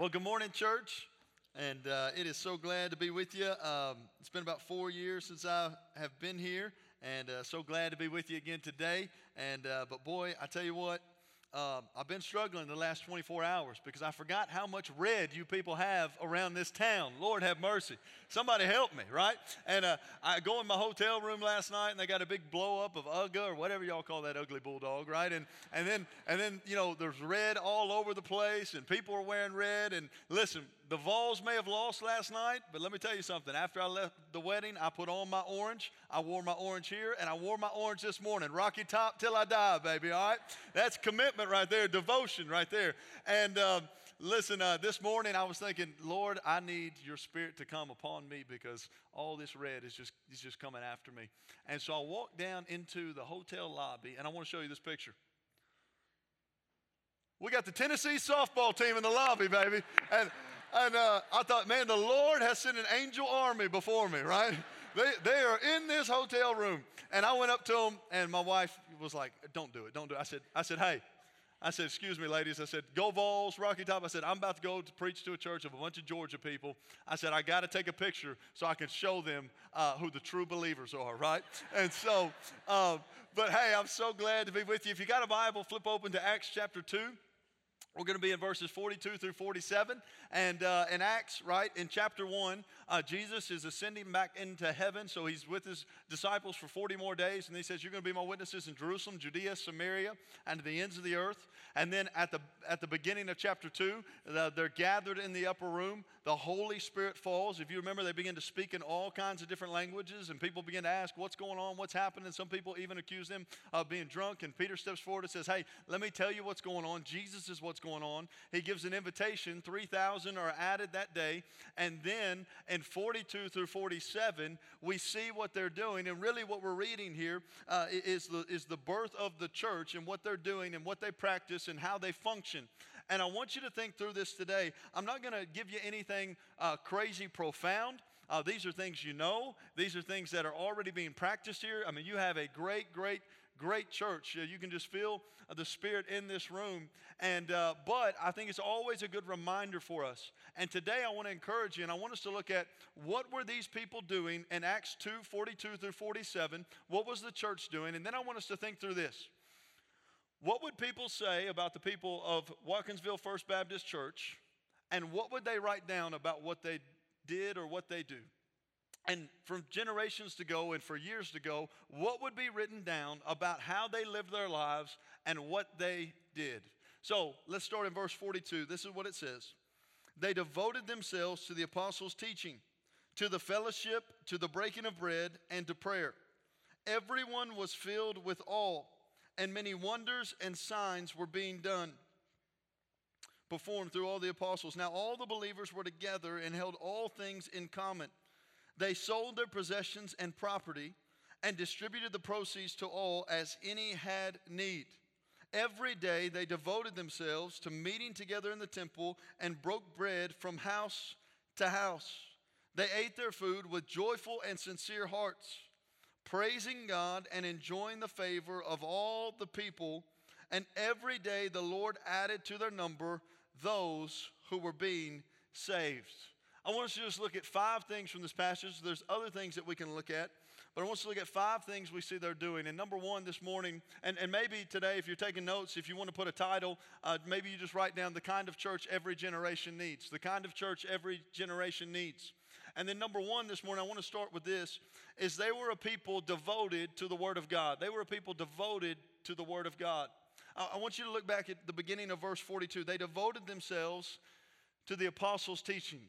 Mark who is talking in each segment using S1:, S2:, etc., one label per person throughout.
S1: Well, good morning, church. And uh, it is so glad to be with you. Um, it's been about four years since I have been here, and uh, so glad to be with you again today. And uh, but boy, I tell you what, um, I've been struggling the last 24 hours because I forgot how much red you people have around this town. Lord have mercy. Somebody help me, right? And uh, I go in my hotel room last night and they got a big blow up of Uga or whatever y'all call that ugly bulldog, right? And, and, then, and then, you know, there's red all over the place and people are wearing red. And listen, the Vols may have lost last night, but let me tell you something. After I left the wedding, I put on my orange. I wore my orange here, and I wore my orange this morning. Rocky top till I die, baby, all right? That's commitment right there, devotion right there. And uh, listen, uh, this morning I was thinking, Lord, I need your spirit to come upon me because all this red is just, is just coming after me. And so I walked down into the hotel lobby, and I want to show you this picture. We got the Tennessee softball team in the lobby, baby. And and uh, I thought, man, the Lord has sent an angel army before me, right? They, they are in this hotel room. And I went up to them, and my wife was like, don't do it, don't do it. I said, I said, hey, I said, excuse me, ladies. I said, go Vols, Rocky Top. I said, I'm about to go to preach to a church of a bunch of Georgia people. I said, I got to take a picture so I can show them uh, who the true believers are, right? And so, uh, but hey, I'm so glad to be with you. If you got a Bible, flip open to Acts chapter 2. We're going to be in verses 42 through 47. And uh, in Acts, right, in chapter 1, uh, Jesus is ascending back into heaven. So he's with his disciples for 40 more days. And he says, You're going to be my witnesses in Jerusalem, Judea, Samaria, and to the ends of the earth. And then at the, at the beginning of chapter 2, the, they're gathered in the upper room. The Holy Spirit falls. If you remember, they begin to speak in all kinds of different languages. And people begin to ask, What's going on? What's happening? Some people even accuse them of being drunk. And Peter steps forward and says, Hey, let me tell you what's going on. Jesus is what's going on. He gives an invitation. 3,000 are added that day. And then in 42 through 47, we see what they're doing. And really, what we're reading here uh, is the, is the birth of the church and what they're doing and what they practice and how they function. And I want you to think through this today. I'm not going to give you anything uh, crazy profound. Uh, these are things you know. These are things that are already being practiced here. I mean, you have a great, great great church. You can just feel the Spirit in this room. And, uh, but I think it's always a good reminder for us. And today I want to encourage you and I want us to look at what were these people doing in Acts 2 42 through 47. What was the church doing? And then I want us to think through this. What would people say about the people of Watkinsville First Baptist Church? And what would they write down about what they did or what they do? And from generations to go and for years to go, what would be written down about how they lived their lives and what they did. So let's start in verse 42. This is what it says They devoted themselves to the apostles' teaching, to the fellowship, to the breaking of bread, and to prayer. Everyone was filled with awe, and many wonders and signs were being done performed through all the apostles. Now, all the believers were together and held all things in common. They sold their possessions and property and distributed the proceeds to all as any had need. Every day they devoted themselves to meeting together in the temple and broke bread from house to house. They ate their food with joyful and sincere hearts, praising God and enjoying the favor of all the people. And every day the Lord added to their number those who were being saved. I want us to just look at five things from this passage. There's other things that we can look at, but I want us to look at five things we see they're doing. And number one this morning, and, and maybe today, if you're taking notes, if you want to put a title, uh, maybe you just write down the kind of church every generation needs. The kind of church every generation needs. And then number one this morning, I want to start with this, is they were a people devoted to the Word of God. They were a people devoted to the Word of God. I, I want you to look back at the beginning of verse 42. They devoted themselves to the apostles' teaching.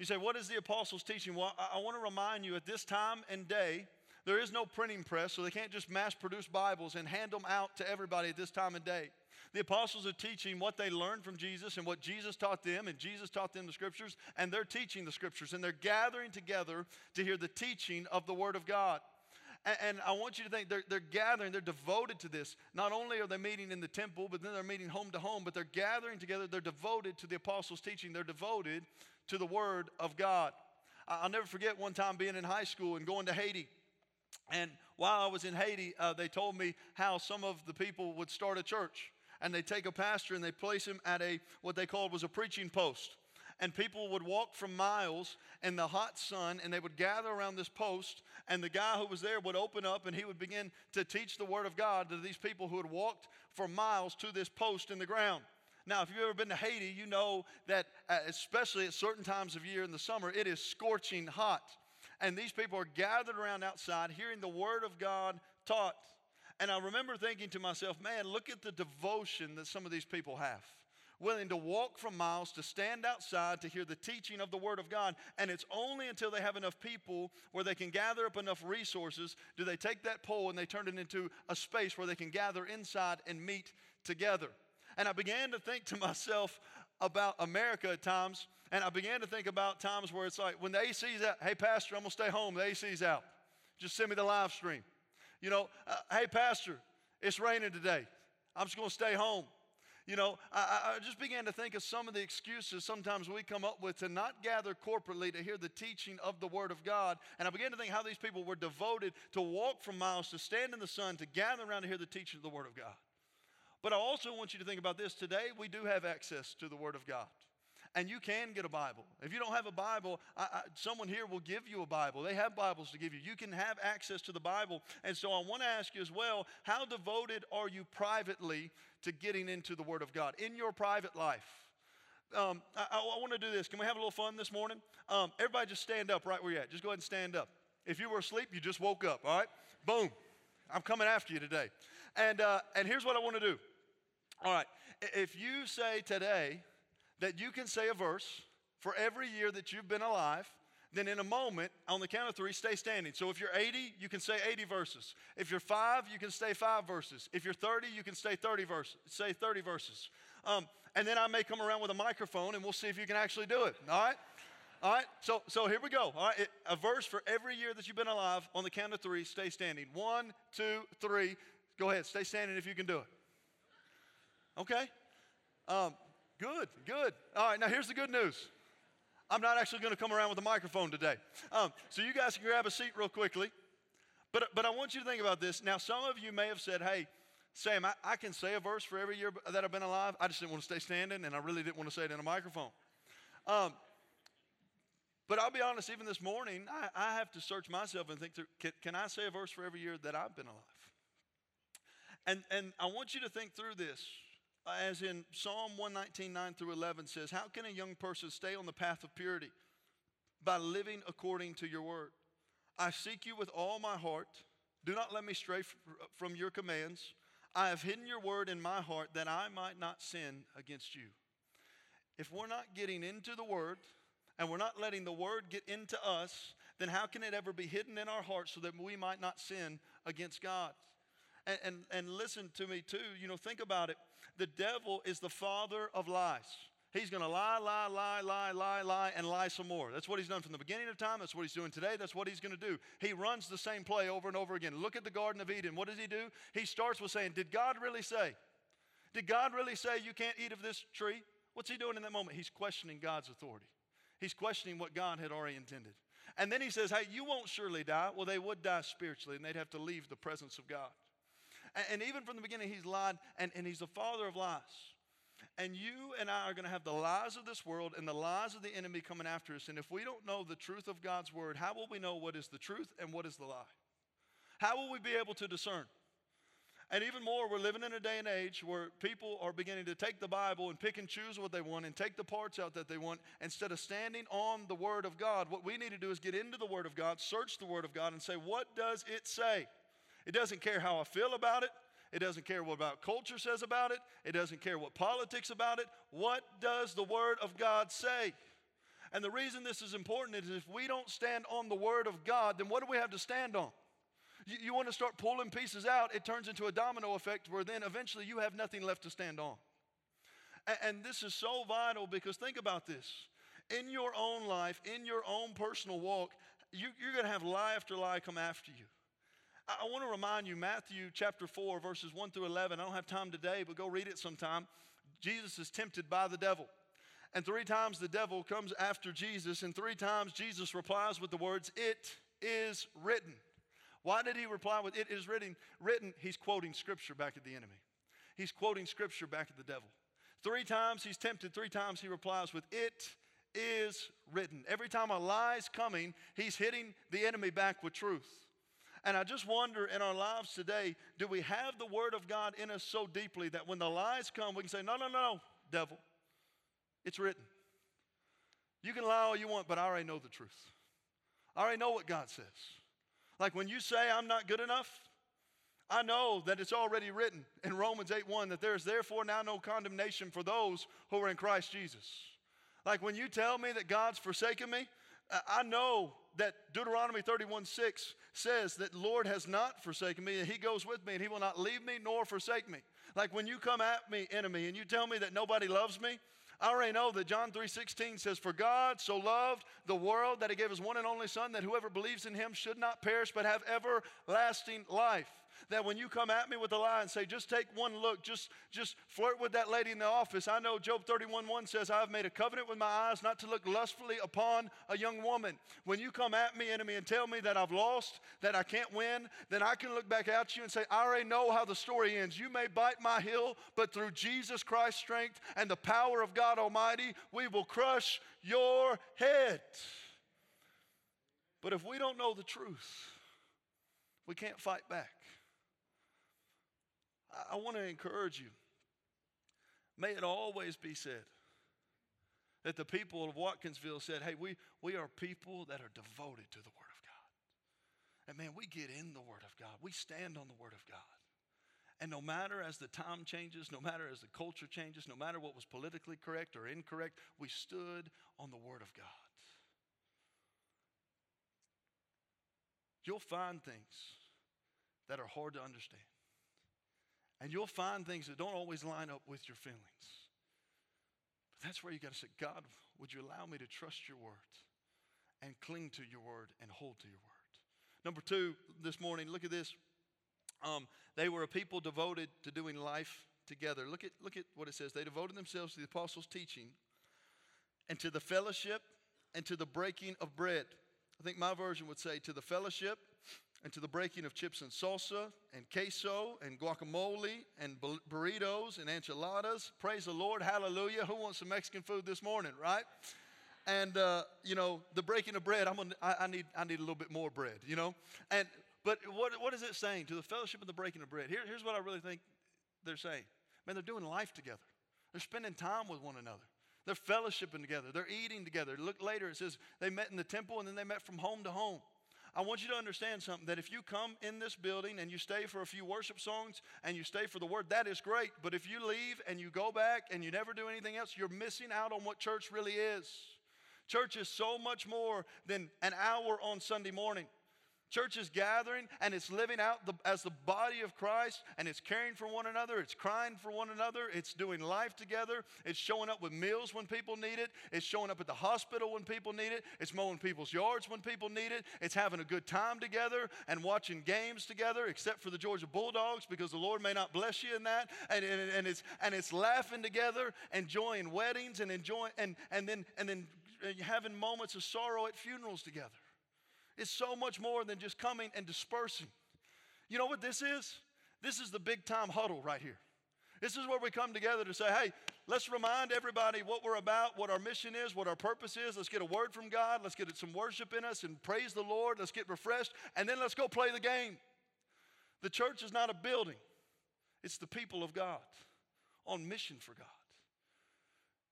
S1: You say, what is the apostles' teaching? Well, I, I want to remind you at this time and day, there is no printing press, so they can't just mass produce Bibles and hand them out to everybody at this time and day. The apostles are teaching what they learned from Jesus and what Jesus taught them, and Jesus taught them the scriptures, and they're teaching the scriptures, and they're gathering together to hear the teaching of the Word of God. And, I want you to think they're, they're gathering, they're devoted to this. Not only are they meeting in the temple, but then they're meeting home to home, but they're gathering together, they're devoted to the apostles' teaching, they're devoted to the Word of God. I'll never forget one time being in high school and going to Haiti. And while I was in Haiti, uh, they told me how some of the people would start a church and they take a pastor and they place him at a what they called was a preaching post. And people would walk from miles in the hot sun and they would gather around this post and the guy who was there would open up and he would begin to teach the word of god to these people who had walked for miles to this post in the ground. Now if you've ever been to haiti you know that uh, especially at certain times of year in the summer it is scorching hot. And these people are gathered around outside hearing the word of god taught. And i remember thinking to myself man look at the devotion that some of these people have willing to walk from miles to stand outside to hear the teaching of the Word of God. And it's only until they have enough people where they can gather up enough resources do they take that pole and they turn it into a space where they can gather inside and meet together. And I began to think to myself about America at times, and I began to think about times where it's like when the AC's out, hey, Pastor, I'm gonna stay home, the AC's out. Just send me the live stream. You know, uh, hey, Pastor, it's raining today. I'm just gonna stay home. You know, I, I, just began to think of some of the excuses sometimes we come up with to not gather corporately to hear the teaching of the Word of God. And I began to think how these people were devoted to walk from miles, to stand in the sun, to gather around to hear the teaching of the Word of God. But I also want you to think about this. Today, we do have access to the Word of God and you can get a Bible. If you don't have a Bible, I, I, someone here will give you a Bible. They have Bibles to give you. You can have access to the Bible. And so I want to ask you as well how devoted are you privately to getting into the Word of God in your private life? Um, I, I want to do this. Can we have a little fun this morning? Um, everybody just stand up right where you're at. Just go ahead and stand up. If you were asleep, you just woke up, all right? Boom. I'm coming after you today. And, uh, and here's what I want to do. All right. If you say today, that you can say a verse for every year that you've been alive, then in a moment, on the count of three, stay standing. So if you're 80, you can say 80 verses. If you're five, you can stay five verses. If you're 30, you can stay 30 verses. Say 30 verses. Um, and then I may come around with a microphone and we'll see if you can actually do it. All right? All right, so, so here we go. All right, a verse for every year that you've been alive. On the count of three, stay standing. One, two, three. Go ahead, stay standing if you can do it. Okay? Um, Good, good. All right, now here's the good news. I'm not actually going to come around with a microphone today. Um, so you guys can grab a seat real quickly. But, but I want you to think about this. Now, some of you may have said, hey, Sam, I, I can say a verse for every year that I've been alive. I just didn't want to stay standing, and I really didn't want to say it in a microphone. Um, but I'll be honest, even this morning, I, I have to search myself and think, through, can, can I say a verse for every year that I've been alive? And, and I want you to think through this Uh, as in Psalm 119, 9 through 11 says, How can a young person stay on the path of purity? By living according to your word. I seek you with all my heart. Do not let me stray from your commands. I have hidden your word in my heart that I might not sin against you. If we're not getting into the word and we're not letting the word get into us, then how can it ever be hidden in our hearts so that we might not sin against God? And, and, listen to me too, you know, think about it the devil is the father of lies. He's going to lie, lie, lie, lie, lie, lie, and lie some more. That's what he's done from the beginning of time. That's what he's doing today. That's what he's going to do. He runs the same play over and over again. Look at the Garden of Eden. What does he do? He starts with saying, Did God really say? Did God really say you can't eat of this tree? What's he doing in that moment? He's questioning God's authority. He's questioning what God had already intended. And then he says, Hey, you won't surely die. Well, they would die spiritually, and they'd have to leave the presence of God. And, even from the beginning, he's lied, and, and he's the father of lies. And you and I are going to have the lies of this world and the lies of the enemy coming after us. And if we don't know the truth of God's word, how will we know what is the truth and what is the lie? How will we be able to discern? And even more, we're living in a day and age where people are beginning to take the Bible and pick and choose what they want and take the parts out that they want instead of standing on the Word of God. What we need to do is get into the Word of God, search the Word of God, and say, what does it say? It doesn't care how I feel about it. It doesn't care what about culture says about it. It doesn't care what politics about it. What does the Word of God say? And the reason this is important is if we don't stand on the Word of God, then what do we have to stand on? You, you want to start pulling pieces out, it turns into a domino effect where then eventually you have nothing left to stand on. And, and this is so vital because think about this. In your own life, in your own personal walk, you, you're going to have lie after lie come after you. I want to remind you, Matthew chapter 4, verses 1 through 11. I don't have time today, but go read it sometime. Jesus is tempted by the devil. And three times the devil comes after Jesus, and three times Jesus replies with the words, It is written. Why did he reply with, It is written? Written, he's quoting scripture back at the enemy. He's quoting scripture back at the devil. Three times he's tempted, three times he replies with, It is written. Every time a lie is coming, he's hitting the enemy back with truth. And I just wonder in our lives today, do we have the Word of God in us so deeply that when the lies come, we can say, No, no, no, no, devil, it's written. You can lie all you want, but I already know the truth. I already know what God says. Like when you say, I'm not good enough, I know that it's already written in Romans 8 1 that there is therefore now no condemnation for those who are in Christ Jesus. Like when you tell me that God's forsaken me, I know that Deuteronomy 31 6 says that Lord has not forsaken me, and He goes with me, and He will not leave me nor forsake me. Like when you come at me, enemy, and you tell me that nobody loves me, I already know that John 3:16 says, "For God so loved the world that he gave his one and only son that whoever believes in him should not perish but have everlasting life." That when you come at me with a lie and say, just take one look, just, just flirt with that lady in the office. I know Job 31:1 says, I have made a covenant with my eyes not to look lustfully upon a young woman. When you come at me, enemy, and tell me that I've lost, that I can't win, then I can look back at you and say, I already know how the story ends. You may bite my heel, but through Jesus Christ's strength and the power of God Almighty, we will crush your head. But if we don't know the truth, we can't fight back. I, want to encourage you. May it always be said that the people of Watkinsville said, hey, we, we are people that are devoted to the Word of God. And man, we get in the Word of God, we stand on the Word of God. And no matter as the time changes, no matter as the culture changes, no matter what was politically correct or incorrect, we stood on the Word of God. You'll find things that are hard to understand. And you'll find things that don't always line up with your feelings. But that's where you got to say, God, would you allow me to trust your word and cling to your word and hold to your word? Number two, this morning, look at this. Um, they were a people devoted to doing life together. Look at, look at what it says. They devoted themselves to the apostles' teaching and to the fellowship and to the breaking of bread. I think my version would say to the fellowship and to the breaking of chips and salsa and queso and guacamole and burritos and enchiladas. Praise the Lord. Hallelujah. Who wants some Mexican food this morning, right? And, uh, you know, the breaking of bread, I'm gonna, I, I, need, I need a little bit more bread, you know? And but what, what is it saying? To the fellowship and the breaking of bread. Here, here's what I really think they're saying. Man, they're doing life together. They're spending time with one another. They're fellowshipping together. They're eating together. Look later, it says they met in the temple and then they met from home to home. I want you to understand something that if you come in this building and you stay for a few worship songs and you stay for the word, that is great. But if you leave and you go back and you never do anything else, you're missing out on what church really is. Church is so much more than an hour on Sunday morning. Church is gathering and it's living out the, as the body of Christ and it's caring for one another, it's crying for one another, it's doing life together, it's showing up with meals when people need it, it's showing up at the hospital when people need it, it's mowing people's yards when people need it, it's having a good time together and watching games together, except for the Georgia Bulldogs because the Lord may not bless you in that, and, and, and it's, and it's laughing together, enjoying weddings and enjoying, and, and, then, and then having moments of sorrow at funerals together. It's so much more than just coming and dispersing. You know what this is? This is the big time huddle right here. This is where we come together to say, hey, let's remind everybody what we're about, what our mission is, what our purpose is. Let's get a word from God. Let's get some worship in us and praise the Lord. Let's get refreshed. And then let's go play the game. The church is not a building, it's the people of God on mission for God.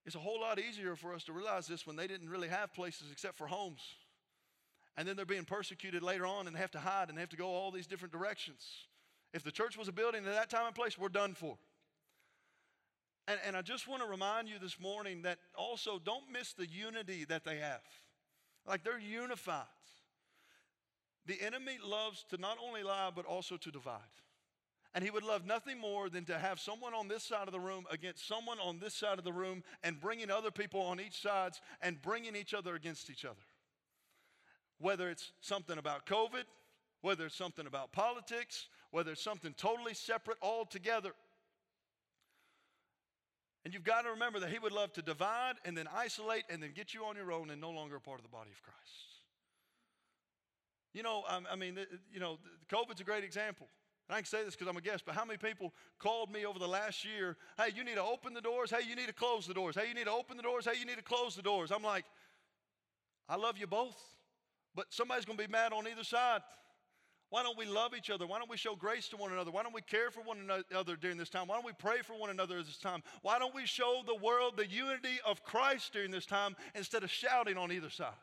S1: It's a whole lot easier for us to realize this when they didn't really have places except for homes and then they're being persecuted later on and have to hide and have to go all these different directions. If the church was a building at that time and place, we're done for. And, and I just want to remind you this morning that also don't miss the unity that they have. Like they're unified. The enemy loves to not only lie, but also to divide. And he would love nothing more than to have someone on this side of the room against someone on this side of the room and bringing other people on each sides and bringing each other against each other whether it's something about COVID, whether it's something about politics, whether it's something totally separate altogether. And you've got to remember that He would love to divide and then isolate and then get you on your own and no longer a part of the body of Christ. You know, I mean, you know, COVID's a great example. And I can say this because I'm a guest, but how many people called me over the last year? Hey, you need to open the doors. Hey, you need to close the doors. Hey, you need to open the doors. Hey, you need to close the doors. I'm like, I love you both, but somebody's going to be mad on either side. Why don't we love each other? Why don't we show grace to one another? Why don't we care for one another during this time? Why don't we pray for one another at this time? Why don't we show the world the unity of Christ during this time instead of shouting on either sides?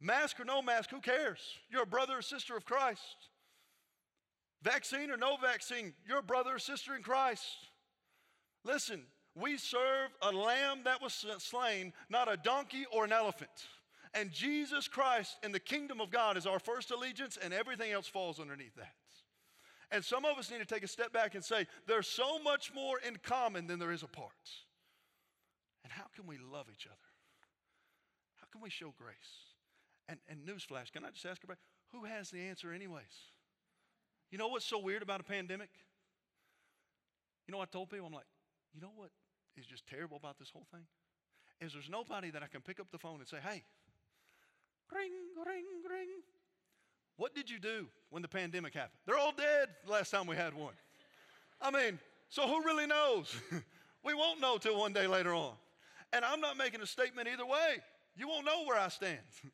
S1: Mask or no mask, who cares? You're a brother or sister of Christ. Vaccine or no vaccine, you're a brother or sister in Christ. Listen, we serve a lamb that was slain, not a donkey or an elephant. And Jesus Christ and the kingdom of God is our first allegiance, and everything else falls underneath that. And some of us need to take a step back and say, there's so much more in common than there is apart. And how can we love each other? How can we show grace? And, and newsflash, can I just ask everybody, who has the answer, anyways? You know what's so weird about a pandemic? You know what I told people? I'm like, you know what is just terrible about this whole thing? Is there's nobody that I can pick up the phone and say, hey, ring, ring, ring. What did you do when the pandemic happened? They're all dead last time we had one. I mean, so who really knows? we won't know till one day later on. And I'm not making a statement either way. You won't know where I stand.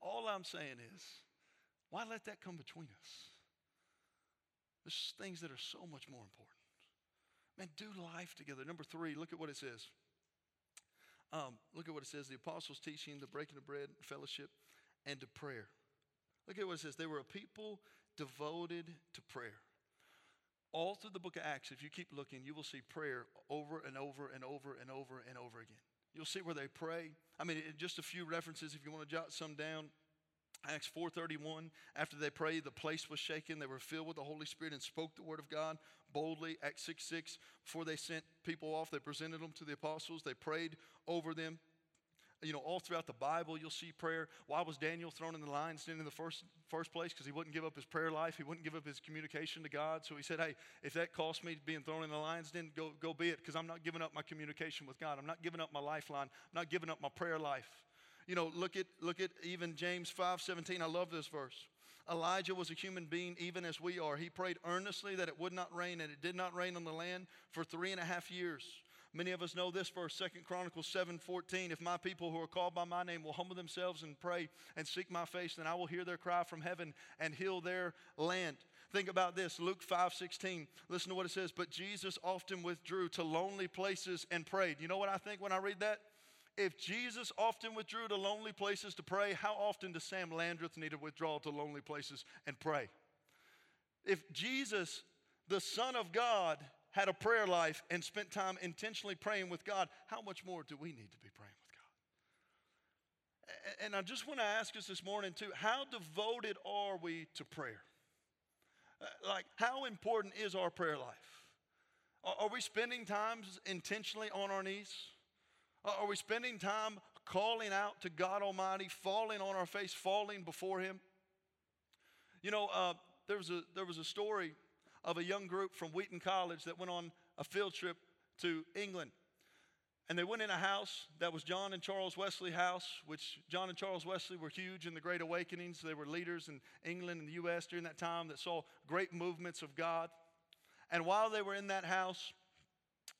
S1: all I'm saying is, why let that come between us? There's things that are so much more important. Man, do life together. Number three, look at what it says. Um, look at what it says the apostles' teaching, the breaking of bread, fellowship, and to prayer. Look at what it says. They were a people devoted to prayer. All through the book of Acts, if you keep looking, you will see prayer over and over and over and over and over again. You'll see where they pray. I mean, just a few references if you want to jot some down. Acts 4:31 after they prayed the place was shaken. They were filled with the Holy Spirit and spoke the word of God boldly. Acts 6 6 before they sent people off they presented them to the apostles. They prayed over them. You know all throughout the Bible you'll see prayer. Why was Daniel thrown in the lion's den in the first first place? Because he wouldn't give up his prayer life. He wouldn't give up his communication to God. So he said hey if that costs me being thrown in the lion's den go go be it because I'm not giving up my communication with God. I'm not giving up my lifeline. I'm not giving up my prayer life you know, look at look at even James 5 17. I love this verse. Elijah was a human being even as we are. He prayed earnestly that it would not rain, and it did not rain on the land for three and a half years. Many of us know this verse, Second Chronicles 7 14. If my people who are called by my name will humble themselves and pray and seek my face, then I will hear their cry from heaven and heal their land. Think about this Luke 5 16. Listen to what it says. But Jesus often withdrew to lonely places and prayed. You know what I think when I read that? If Jesus often withdrew to lonely places to pray, how often does Sam Landreth need to withdraw to lonely places and pray? If Jesus, the Son of God, had a prayer life and spent time intentionally praying with God, how much more do we need to be praying with God? And I just want to ask us this morning, too how devoted are we to prayer? Uh, like, how important is our prayer life? Are we spending times intentionally on our knees? Are we spending time calling out to God Almighty, falling on our face, falling before Him? You know, uh, there, was a, there was a story of a young group from Wheaton College that went on a field trip to England. And they went in a house that was John and Charles Wesley house, which John and Charles Wesley were huge in the Great Awakenings. They were leaders in England and the U.S. during that time that saw great movements of God. And while they were in that house,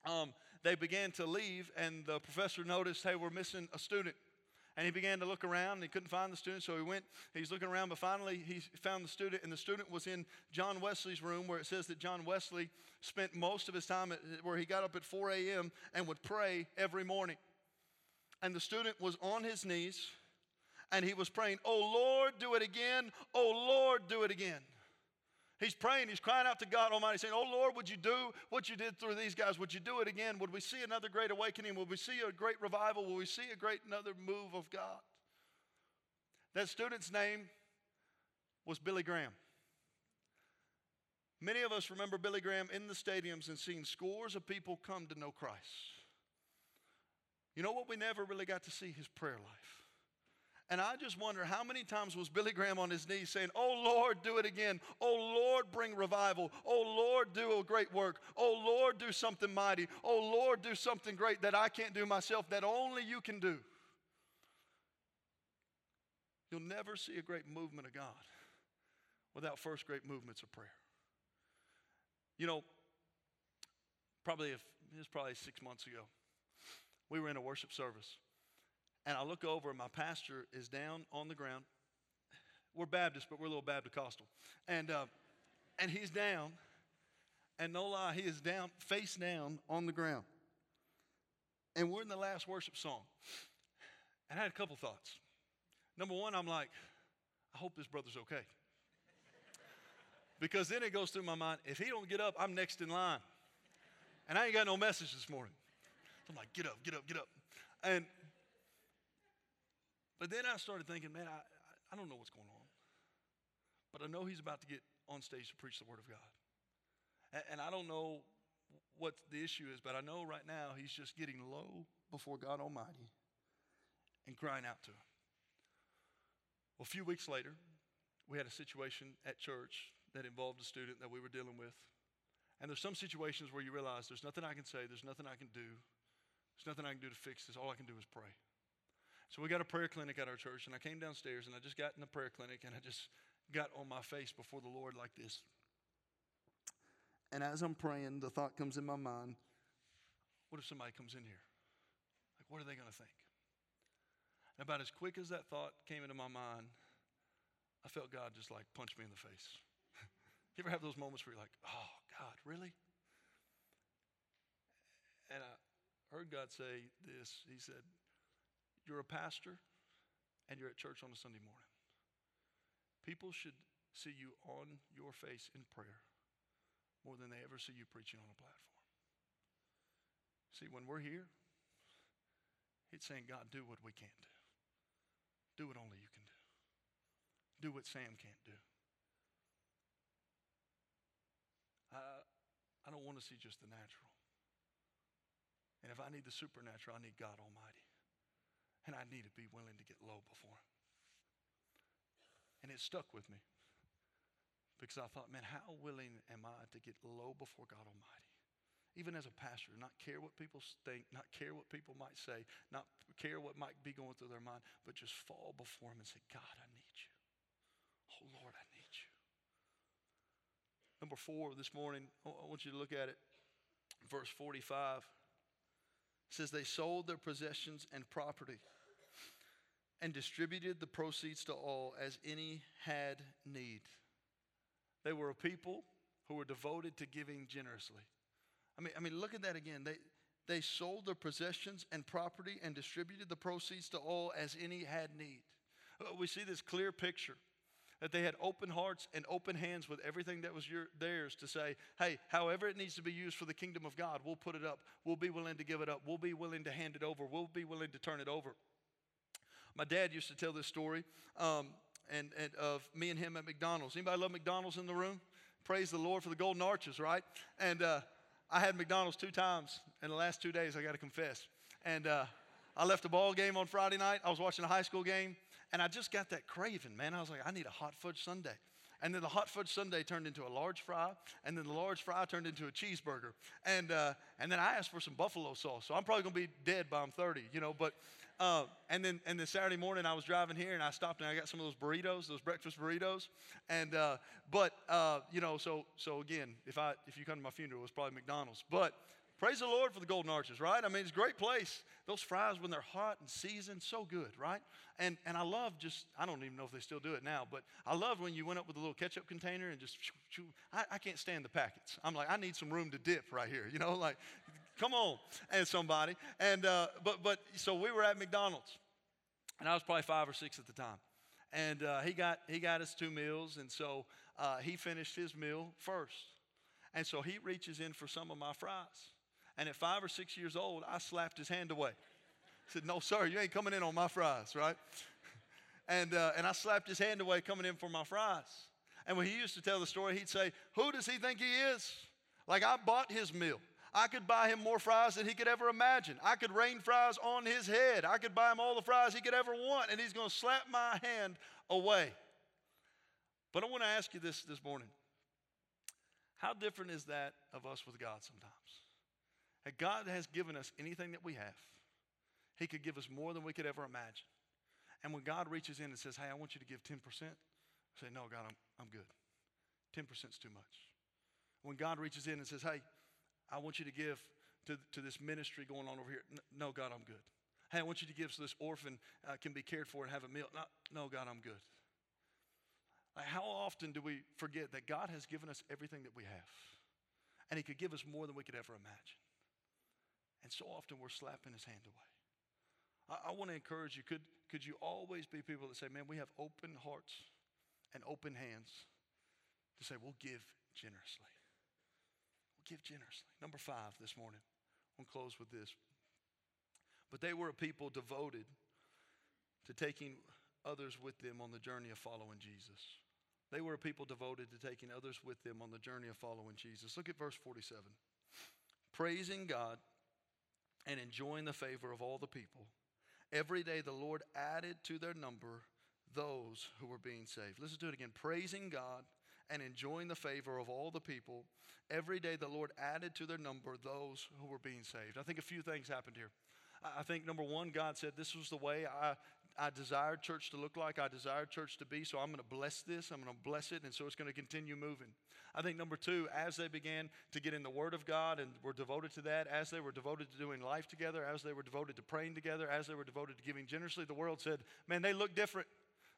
S1: um, they began to leave, and the professor noticed, hey, we're missing a student. And he began to look around, and he couldn't find the student, so he went, he's looking around, but finally he found the student, and the student was in John Wesley's room, where it says that John Wesley spent most of his time at, where he got up at 4 a.m. and would pray every morning. And the student was on his knees, and he was praying, Oh Lord, do it again. Oh Lord, do it again. He's praying, he's crying out to God Almighty, saying, Oh Lord, would you do what you did through these guys? Would you do it again? Would we see another great awakening? Would we see a great revival? Will we see a great another move of God? That student's name was Billy Graham. Many of us remember Billy Graham in the stadiums and seeing scores of people come to know Christ. You know what? We never really got to see his prayer life. And I just wonder how many times was Billy Graham on his knees saying, Oh Lord, do it again. Oh Lord, bring revival. Oh Lord, do a great work. Oh Lord, do something mighty. Oh Lord, do something great that I can't do myself, that only you can do. You'll never see a great movement of God without first great movements of prayer. You know, probably if it was probably six months ago, we were in a worship service, and I look over, and my pastor is down on the ground. We're Baptist, but we're a little Baptist Costal, and uh, and he's down, and no lie, he is down, face down on the ground. And we're in the last worship song, and I had a couple thoughts. Number one, I'm like, I hope this brother's okay. Because then it goes through my mind if he don't get up, I'm next in line. And I ain't got no message this morning. So I'm like, get up, get up, get up. And but then I started thinking, man, I, I don't know what's going on. But I know he's about to get on stage to preach the word of God. And, and I don't know what the issue is, but I know right now he's just getting low before God Almighty and crying out to him. Well, a few weeks later, we had a situation at church that involved a student that we were dealing with. And there's some situations where you realize there's nothing I can say, there's nothing I can do, there's nothing I can do to fix this. All I can do is pray. So we got a prayer clinic at our church, and I came downstairs and I just got in the prayer clinic and I just got on my face before the Lord like this. And as I'm praying, the thought comes in my mind what if somebody comes in here? Like, what are they going to think? And about as quick as that thought came into my mind, I felt God just like punch me in the face. you ever have those moments where you're like, oh, God, really? And I heard God say this He said, You're a pastor and you're at church on a Sunday morning. People should see you on your face in prayer more than they ever see you preaching on a platform. See, when we're here, it's saying, God, do what we can't do. Do what only you can do. Do what Sam can't do. I, I don't want to see just the natural. And if I need the supernatural, I need God Almighty. And I need to be willing to get low before Him. And it stuck with me because I thought, man, how willing am I to get low before God Almighty? Even as a pastor, not care what people think, not care what people might say, not care what might be going through their mind, but just fall before Him and say, God, I need you. Oh, Lord, I need you. Number four this morning, I want you to look at it. Verse 45 says, They sold their possessions and property and distributed the proceeds to all as any had need. They were a people who were devoted to giving generously. I mean, I mean, look at that again. They, they sold their possessions and property and distributed the proceeds to all as any had need. Uh, we see this clear picture that they had open hearts and open hands with everything that was your, theirs to say, hey, however it needs to be used for the kingdom of God, we'll put it up. We'll be willing to give it up. We'll be willing to hand it over. We'll be willing to turn it over. My dad used to tell this story um, and, and of me and him at McDonald's. Anybody love McDonald's in the room? Praise the Lord for the golden arches, right? And uh, I had McDonald's two times in the last two days, I got to confess. And uh, I left a ball game on Friday night. I was watching a high school game, and I just got that craving, man. I was like, I need a hot fudge sundae. And then the hot fudge sundae turned into a large fry, and then the large fry turned into a cheeseburger. And, uh, and then I asked for some buffalo sauce. So I'm probably going to be dead by I'm 30, you know. But, uh, and then and then Saturday morning, I was driving here, and I stopped and I got some of those burritos, those breakfast burritos. And, uh, but, uh, you know, so, so again, if, I, if you come to my funeral, it's probably McDonald's. But Praise the Lord for the Golden Arches, right? I mean, it's a great place. Those fries, when they're hot and seasoned, so good, right? And, and I love just, I don't even know if they still do it now, but I love when you went up with a little ketchup container and just, I, I can't stand the packets. I'm like, I need some room to dip right here, you know, like, come on, and somebody. And, uh, but, but, so we were at McDonald's, and I was probably five or six at the time. And uh, he, got, he got us two meals, and so uh, he finished his meal first. And so he reaches in for some of my fries. And at five or six years old, I slapped his hand away. I said, No, sir, you ain't coming in on my fries, right? And, uh, and I slapped his hand away coming in for my fries. And when he used to tell the story, he'd say, Who does he think he is? Like, I bought his meal. I could buy him more fries than he could ever imagine. I could rain fries on his head. I could buy him all the fries he could ever want, and he's going to slap my hand away. But I want to ask you this this morning. How different is that of us with God sometimes? That God has given us anything that we have, He could give us more than we could ever imagine. And when God reaches in and says, Hey, I want you to give 10%, I say, No, God, I'm, I'm good. 10% is too much. When God reaches in and says, Hey, I want you to give to, to this ministry going on over here. No, God, I'm good. Hey, I want you to give so this orphan uh, can be cared for and have a meal. No, no God, I'm good. Like how often do we forget that God has given us everything that we have? And He could give us more than we could ever imagine. And so often we're slapping His hand away. I, I want to encourage you could, could you always be people that say, man, we have open hearts and open hands to say, we'll give generously. Give generously. Number five this morning. I'll close with this. But they were a people devoted to taking others with them on the journey of following Jesus. They were a people devoted to taking others with them on the journey of following Jesus. Look at verse 47. Praising God and enjoying the favor of all the people. Every day the Lord added to their number those who were being saved. Listen to it again. Praising God and enjoying the favor of all the people. Every day the Lord added to their number those who were being saved. I think a few things happened here. I think number one, God said, This was the way I, I desired church to look like, I desired church to be, so I'm going to bless this, I'm going to bless it, and so it's going to continue moving. I think number two, as they began to get in the Word of God and were devoted to that, as they were devoted to doing life together, as they were devoted to praying together, as they were devoted to giving generously, the world said, Man, they look different.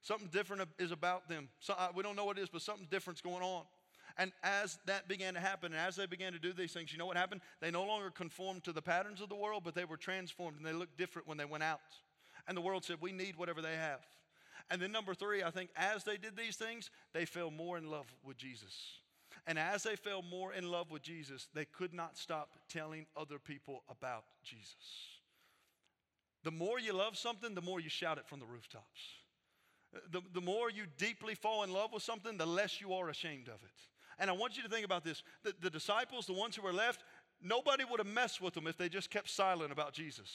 S1: Something different is about them. So, uh, we don't know what it is, but something different's going on. And as that began to happen, and as they began to do these things, you know what happened? They no longer conformed to the patterns of the world, but they were transformed and they looked different when they went out. And the world said, We need whatever they have. And then, number three, I think as they did these things, they fell more in love with Jesus. And as they fell more in love with Jesus, they could not stop telling other people about Jesus. The more you love something, the more you shout it from the rooftops. The, the more you deeply fall in love with something, the less you are ashamed of it. And I want you to think about this the, the disciples, the ones who were left, nobody would have messed with them if they just kept silent about Jesus.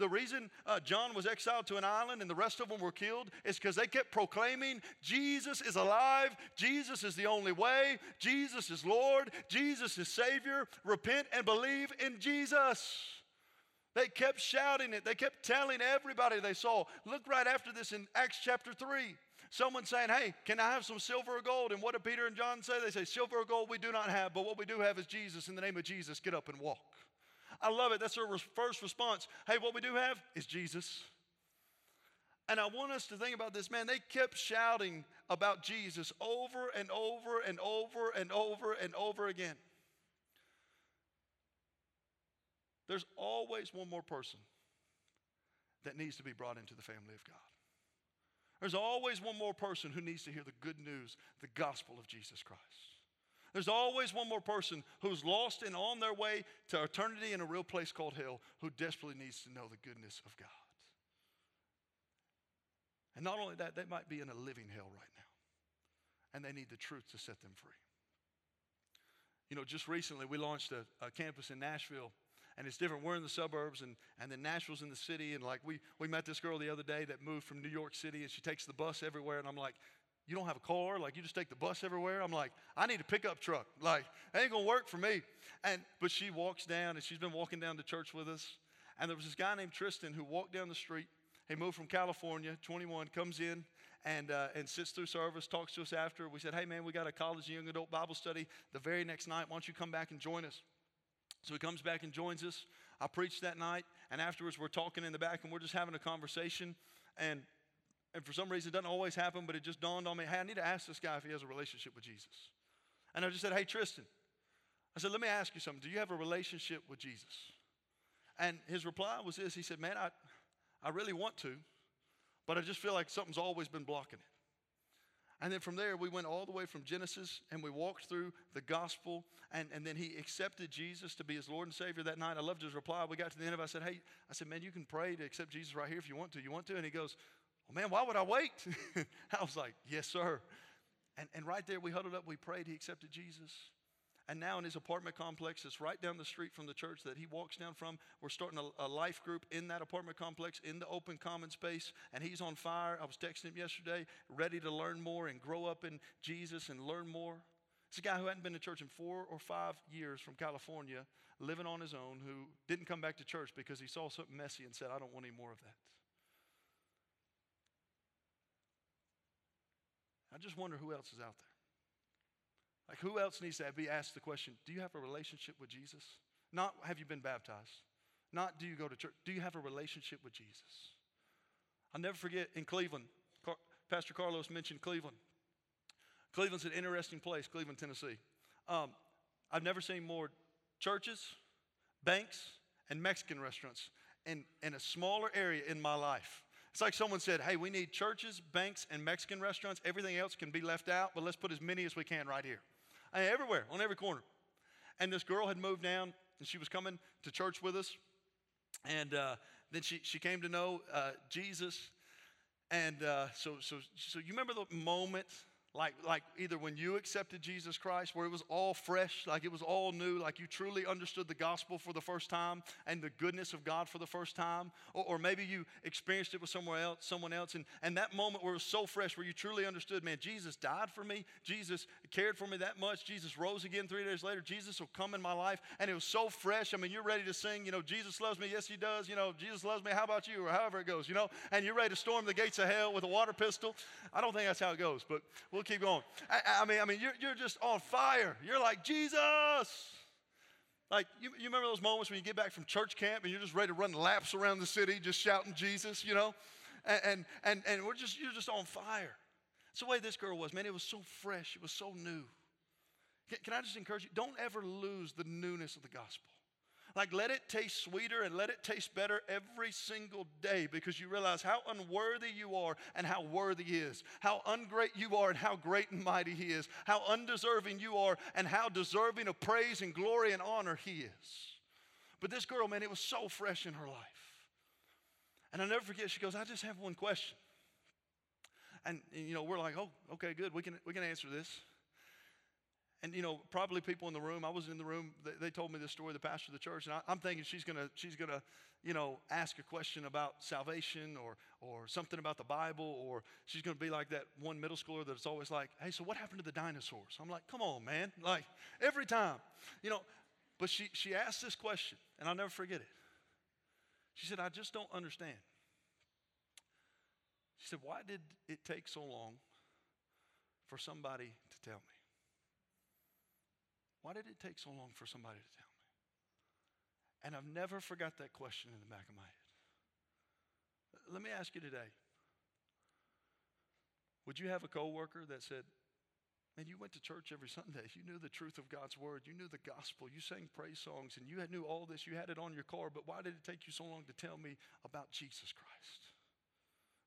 S1: The reason uh, John was exiled to an island and the rest of them were killed is because they kept proclaiming Jesus is alive, Jesus is the only way, Jesus is Lord, Jesus is Savior. Repent and believe in Jesus. They kept shouting it. They kept telling everybody they saw. Look right after this in Acts chapter 3. Someone saying, Hey, can I have some silver or gold? And what do Peter and John say? They say, Silver or gold we do not have, but what we do have is Jesus. In the name of Jesus, get up and walk. I love it. That's their first response. Hey, what we do have is Jesus. And I want us to think about this, man. They kept shouting about Jesus over and over and over and over and over again. There's always one more person that needs to be brought into the family of God. There's always one more person who needs to hear the good news, the gospel of Jesus Christ. There's always one more person who's lost and on their way to eternity in a real place called hell who desperately needs to know the goodness of God. And not only that, they might be in a living hell right now, and they need the truth to set them free. You know, just recently we launched a, a campus in Nashville and it's different. We're in the suburbs, and, and then Nashville's in the city. And like we, we met this girl the other day that moved from New York City, and she takes the bus everywhere. And I'm like, you don't have a car? Like you just take the bus everywhere? I'm like, I need a pickup truck. Like, it ain't gonna work for me. And but she walks down, and she's been walking down to church with us. And there was this guy named Tristan who walked down the street. He moved from California, 21, comes in and, uh, and sits through service, talks to us after. We said, hey, man, we got a college young adult Bible study the very next night. Why don't you come back and join us? So he comes back and joins us. I preached that night, and afterwards we're talking in the back and we're just having a conversation. And, and for some reason, it doesn't always happen, but it just dawned on me hey, I need to ask this guy if he has a relationship with Jesus. And I just said, hey, Tristan, I said, let me ask you something. Do you have a relationship with Jesus? And his reply was this He said, man, I, I really want to, but I just feel like something's always been blocking it. And then from there, we went all the way from Genesis and we walked through the gospel. And, and then he accepted Jesus to be his Lord and Savior that night. I loved his reply. We got to the end of it. I said, Hey, I said, man, you can pray to accept Jesus right here if you want to. You want to? And he goes, Well, man, why would I wait? I was like, Yes, sir. And, and right there, we huddled up, we prayed, he accepted Jesus. And now in his apartment complex that's right down the street from the church that he walks down from, we're starting a, a, life group in that apartment complex in the open common space. And he's on fire. I was texting him yesterday, ready to learn more and grow up in Jesus and learn more. It's a guy who hadn't been to church in four or five years from California, living on his own, who didn't come back to church because he saw something messy and said, I don't want any more of that. I just wonder who else is out there. Like, who else needs to be asked the question, do you have a relationship with Jesus? Not have you been baptized? Not do you go to church? Do you have a relationship with Jesus? I'll never forget in Cleveland, Car- Pastor Carlos mentioned Cleveland. Cleveland's an interesting place, Cleveland, Tennessee. Um, I've never seen more churches, banks, and Mexican restaurants in, in a smaller area in my life. It's like someone said, hey, we need churches, banks, and Mexican restaurants. Everything else can be left out, but let's put as many as we can right here. Everywhere, on every corner. And this girl had moved down, and she was coming to church with us. And uh, then she, she came to know uh, Jesus. And uh, so, so, so you remember the moment like, like either when you accepted Jesus Christ, where it was all fresh, like it was all new, like you truly understood the gospel for the first time and the goodness of God for the first time, or, or maybe you experienced it with somewhere else, someone else, and, and that moment where it was so fresh, where you truly understood, man, Jesus died for me, Jesus cared for me that much, Jesus rose again three days later, Jesus will come in my life, and it was so fresh. I mean, you're ready to sing, you know, Jesus loves me, yes, he does, you know, Jesus loves me, how about you, or however it goes, you know, and you're ready to storm the gates of hell with a water pistol. I don't think that's how it goes, but we'll We'll keep going. I, I mean, I mean, you're, you're just on fire. You're like, Jesus. Like, you, you remember those moments when you get back from church camp and you're just ready to run laps around the city, just shouting Jesus, you know? And, and, and, and we're just, you're just on fire. It's the way this girl was, man. It was so fresh, it was so new. Can, can I just encourage you? Don't ever lose the newness of the gospel. Like, let it taste sweeter and let it taste better every single day because you realize how unworthy you are and how worthy He is. How ungreat you are and how great and mighty He is. How undeserving you are and how deserving of praise and glory and honor He is. But this girl, man, it was so fresh in her life. And I'll never forget, she goes, I just have one question. And, you know, we're like, oh, okay, good. We can, we can answer this. And you know, probably people in the room. I wasn't in the room. They, they told me this story. The pastor of the church, and I, am thinking she's gonna, she's gonna, you know, ask a question about salvation or or something about the Bible, or she's gonna be like that one middle schooler that's always like, "Hey, so what happened to the dinosaurs?" I'm like, "Come on, man!" Like every time, you know. But she she asked this question, and I'll never forget it. She said, "I just don't understand." She said, "Why did it take so long for somebody to tell me?" Why did it take so long for somebody to tell me? And I've never forgot that question in the back of my head. Let me ask you today. Would you have a coworker that said, Man, you went to church every Sunday. You knew the truth of God's word. You knew the gospel. You sang praise songs and you knew all this. You had it on your car, but why did it take you so long to tell me about Jesus Christ?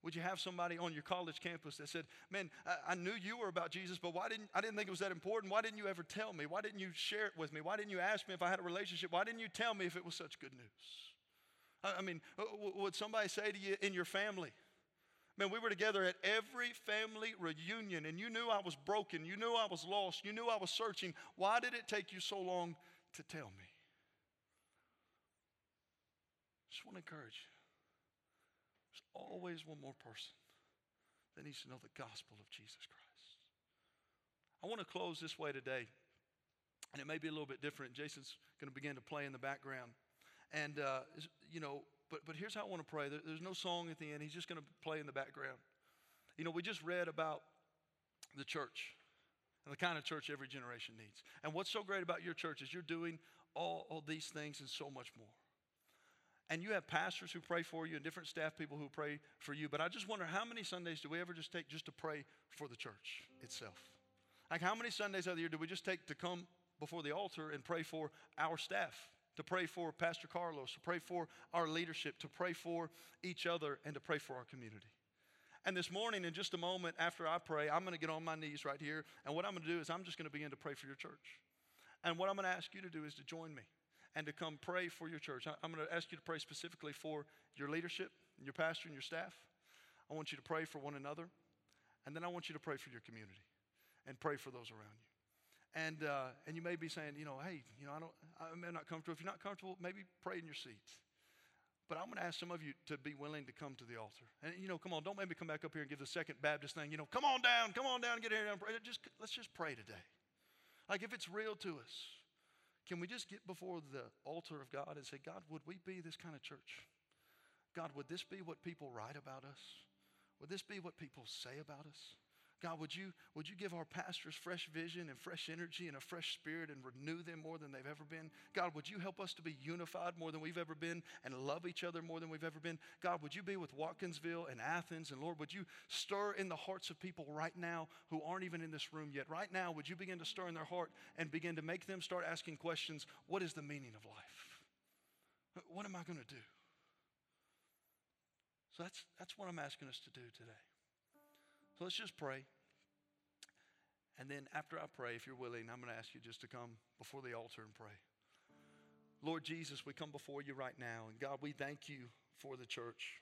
S1: Would you have somebody on your college campus that said, Man, I, I, knew you were about Jesus, but why didn't I didn't think it was that important? Why didn't you ever tell me? Why didn't you share it with me? Why didn't you ask me if I had a relationship? Why didn't you tell me if it was such good news? I, I mean, uh, would somebody say to you in your family, Man, we were together at every family reunion, and you knew I was broken. You knew I was lost. You knew I was searching. Why did it take you so long to tell me? Just want to encourage you. Always one more person that needs to know the gospel of Jesus Christ. I want to close this way today, and it may be a little bit different. Jason's going to begin to play in the background. And, uh, you know, but, but here's how I want to pray. there's no song at the end, he's just going to play in the background. You know, we just read about the church and the kind of church every generation needs. And what's so great about your church is you're doing all, all these things and so much more and you have pastors who pray for you and different staff people who pray for you. But I just wonder how many Sundays do we ever just take just to pray for the church itself? Like, how many Sundays out of the year do we just take to come before the altar and pray for our staff, to pray for Pastor Carlos, to pray for our leadership, to pray for each other, and to pray for our community? And this morning, in just a moment after I pray, I'm going to get on my knees right here. And what I'm going to do is I'm just going to begin to pray for your church. And what I'm going to ask you to do is to join me and to come pray for your church. I'm going to ask you to pray specifically for your leadership, your pastor, and your staff. I want you to pray for one another. And then I want you to pray for your community and pray for those around you. And, uh, and you may be saying, you know, hey, you know, I don't, I'm not comfortable. If you're not comfortable, maybe pray in your seat. But I'm going to ask some of you to be willing to come to the altar. And, you know, come on, don't maybe come back up here and give the second Baptist thing, you know, come on down, come on down, get here and pray. Just, let's just pray today. Like if it's real to us, can we just get before the altar of God and say, God, would we be this kind of church? God, would this be what people write about us? Would this be what people say about us? God, would you, would you give our pastors fresh vision and fresh energy and a fresh spirit and renew them more than they've ever been? God, would you help us to be unified more than we've ever been and love each other more than we've ever been? God, would you be with Watkinsville and Athens? And Lord, would you stir in the hearts of people right now who aren't even in this room yet? Right now, would you begin to stir in their heart and begin to make them start asking questions What is the meaning of life? What am I going to do? So that's, that's what I'm asking us to do today. So let's just pray. And then after I pray, if you're willing, I'm going to ask you just to come before the altar and pray. Lord Jesus, we come before you right now. And God, we thank you for the church.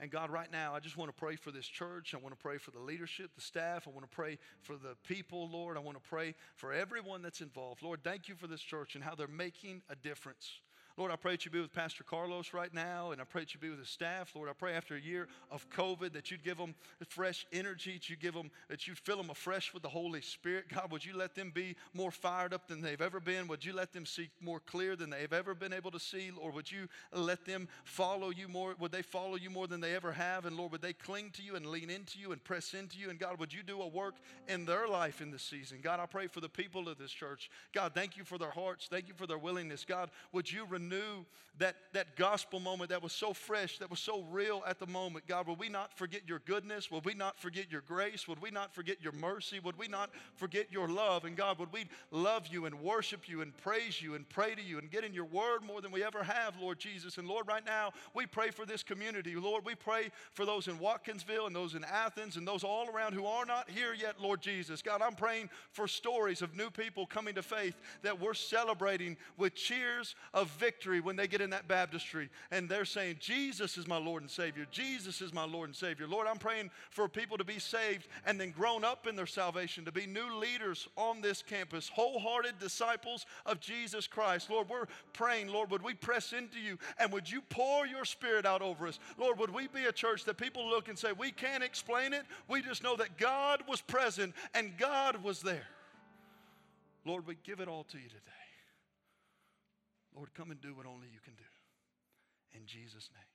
S1: And God, right now, I just want to pray for this church. I want to pray for the leadership, the staff. I want to pray for the people, Lord. I want to pray for everyone that's involved. Lord, thank you for this church and how they're making a difference. Lord, I pray that you be with Pastor Carlos right now, and I pray that you be with his staff. Lord, I pray after a year of COVID that you'd give them fresh energy, that you give them, that you'd fill them afresh with the Holy Spirit. God, would you let them be more fired up than they've ever been? Would you let them see more clear than they've ever been able to see? Or would you let them follow you more? Would they follow you more than they ever have? And Lord, would they cling to you and lean into you and press into you? And God, would you do a work in their life in this season? God, I pray for the people of this church. God, thank you for their hearts. Thank you for their willingness. God, would you renew renew that, that gospel moment that was so fresh, that was so real at the moment. God, would we not forget your goodness? Would we not forget your grace? Would we not forget your mercy? Would we not forget your love? And God, would we love you and worship you and praise you and pray to you and get in your word more than we ever have, Lord Jesus? And Lord, right now, we pray for this community. Lord, we pray for those in Watkinsville and those in Athens and those all around who are not here yet, Lord Jesus. God, I'm praying for stories of new people coming to faith that we're celebrating with cheers of victory when they get in that baptistry and they're saying, Jesus is my Lord and Savior. Jesus is my Lord and Savior. Lord, I'm praying for people to be saved and then grown up in their salvation, to be new leaders on this campus, wholehearted disciples of Jesus Christ. Lord, we're praying, Lord, would we press into you and would you pour your spirit out over us? Lord, would we be a church that people look and say, we can't explain it. We just know that God was present and God was there. Lord, we give it all to you today. Lord, come and do what only you can do. In Jesus' name.